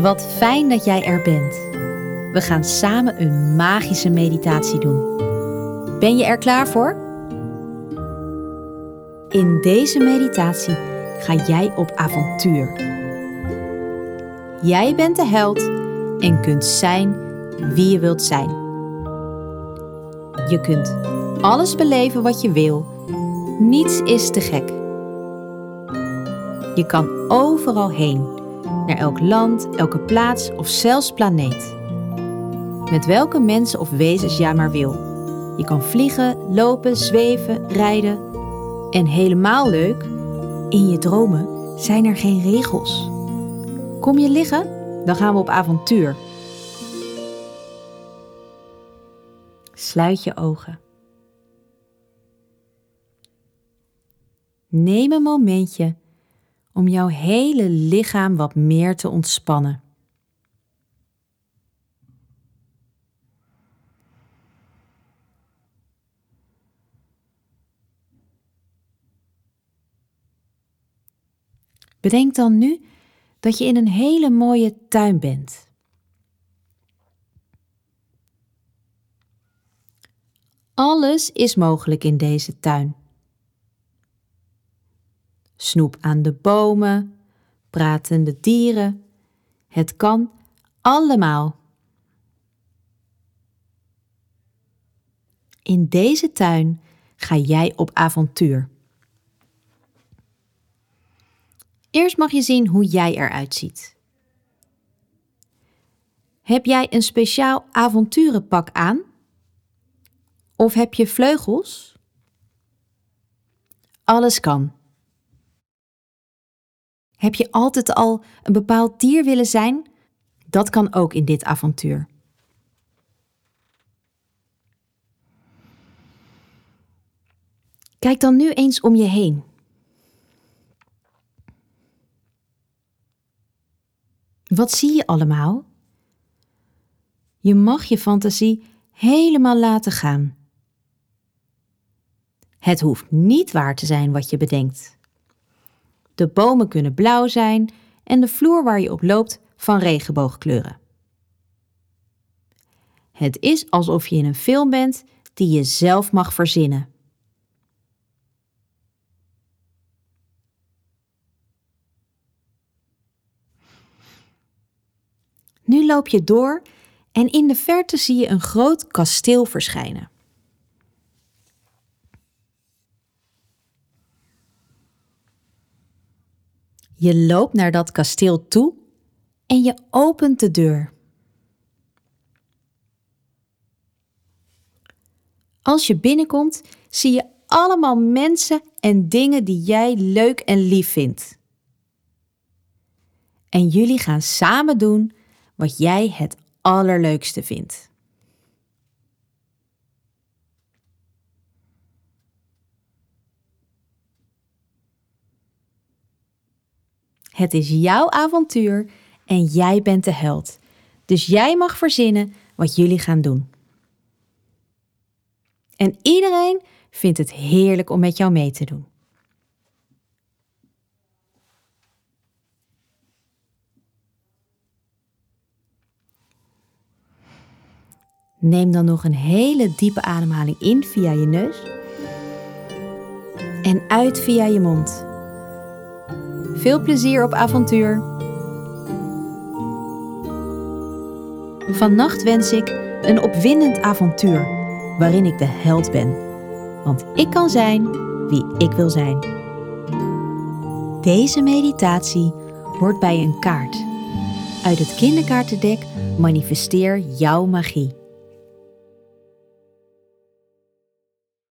Wat fijn dat jij er bent. We gaan samen een magische meditatie doen. Ben je er klaar voor? In deze meditatie ga jij op avontuur. Jij bent de held en kunt zijn wie je wilt zijn. Je kunt alles beleven wat je wil. Niets is te gek. Je kan overal heen, naar elk land, elke plaats of zelfs planeet. Met welke mensen of wezens jij maar wil. Je kan vliegen, lopen, zweven, rijden. En helemaal leuk, in je dromen zijn er geen regels. Kom je liggen? Dan gaan we op avontuur. Sluit je ogen. Neem een momentje om jouw hele lichaam wat meer te ontspannen. Bedenk dan nu dat je in een hele mooie tuin bent. Alles is mogelijk in deze tuin. Snoep aan de bomen, pratende dieren. Het kan allemaal. In deze tuin ga jij op avontuur. Eerst mag je zien hoe jij eruit ziet. Heb jij een speciaal avonturenpak aan? Of heb je vleugels? Alles kan. Heb je altijd al een bepaald dier willen zijn? Dat kan ook in dit avontuur. Kijk dan nu eens om je heen. Wat zie je allemaal? Je mag je fantasie helemaal laten gaan. Het hoeft niet waar te zijn wat je bedenkt. De bomen kunnen blauw zijn en de vloer waar je op loopt van regenboogkleuren. Het is alsof je in een film bent die je zelf mag verzinnen. Nu loop je door en in de verte zie je een groot kasteel verschijnen. Je loopt naar dat kasteel toe en je opent de deur. Als je binnenkomt, zie je allemaal mensen en dingen die jij leuk en lief vindt. En jullie gaan samen doen wat jij het allerleukste vindt. Het is jouw avontuur en jij bent de held. Dus jij mag verzinnen wat jullie gaan doen. En iedereen vindt het heerlijk om met jou mee te doen. Neem dan nog een hele diepe ademhaling in via je neus en uit via je mond. Veel plezier op avontuur. Vannacht wens ik een opwindend avontuur waarin ik de held ben. Want ik kan zijn wie ik wil zijn. Deze meditatie hoort bij een kaart. Uit het kinderkaartendek manifesteer jouw magie.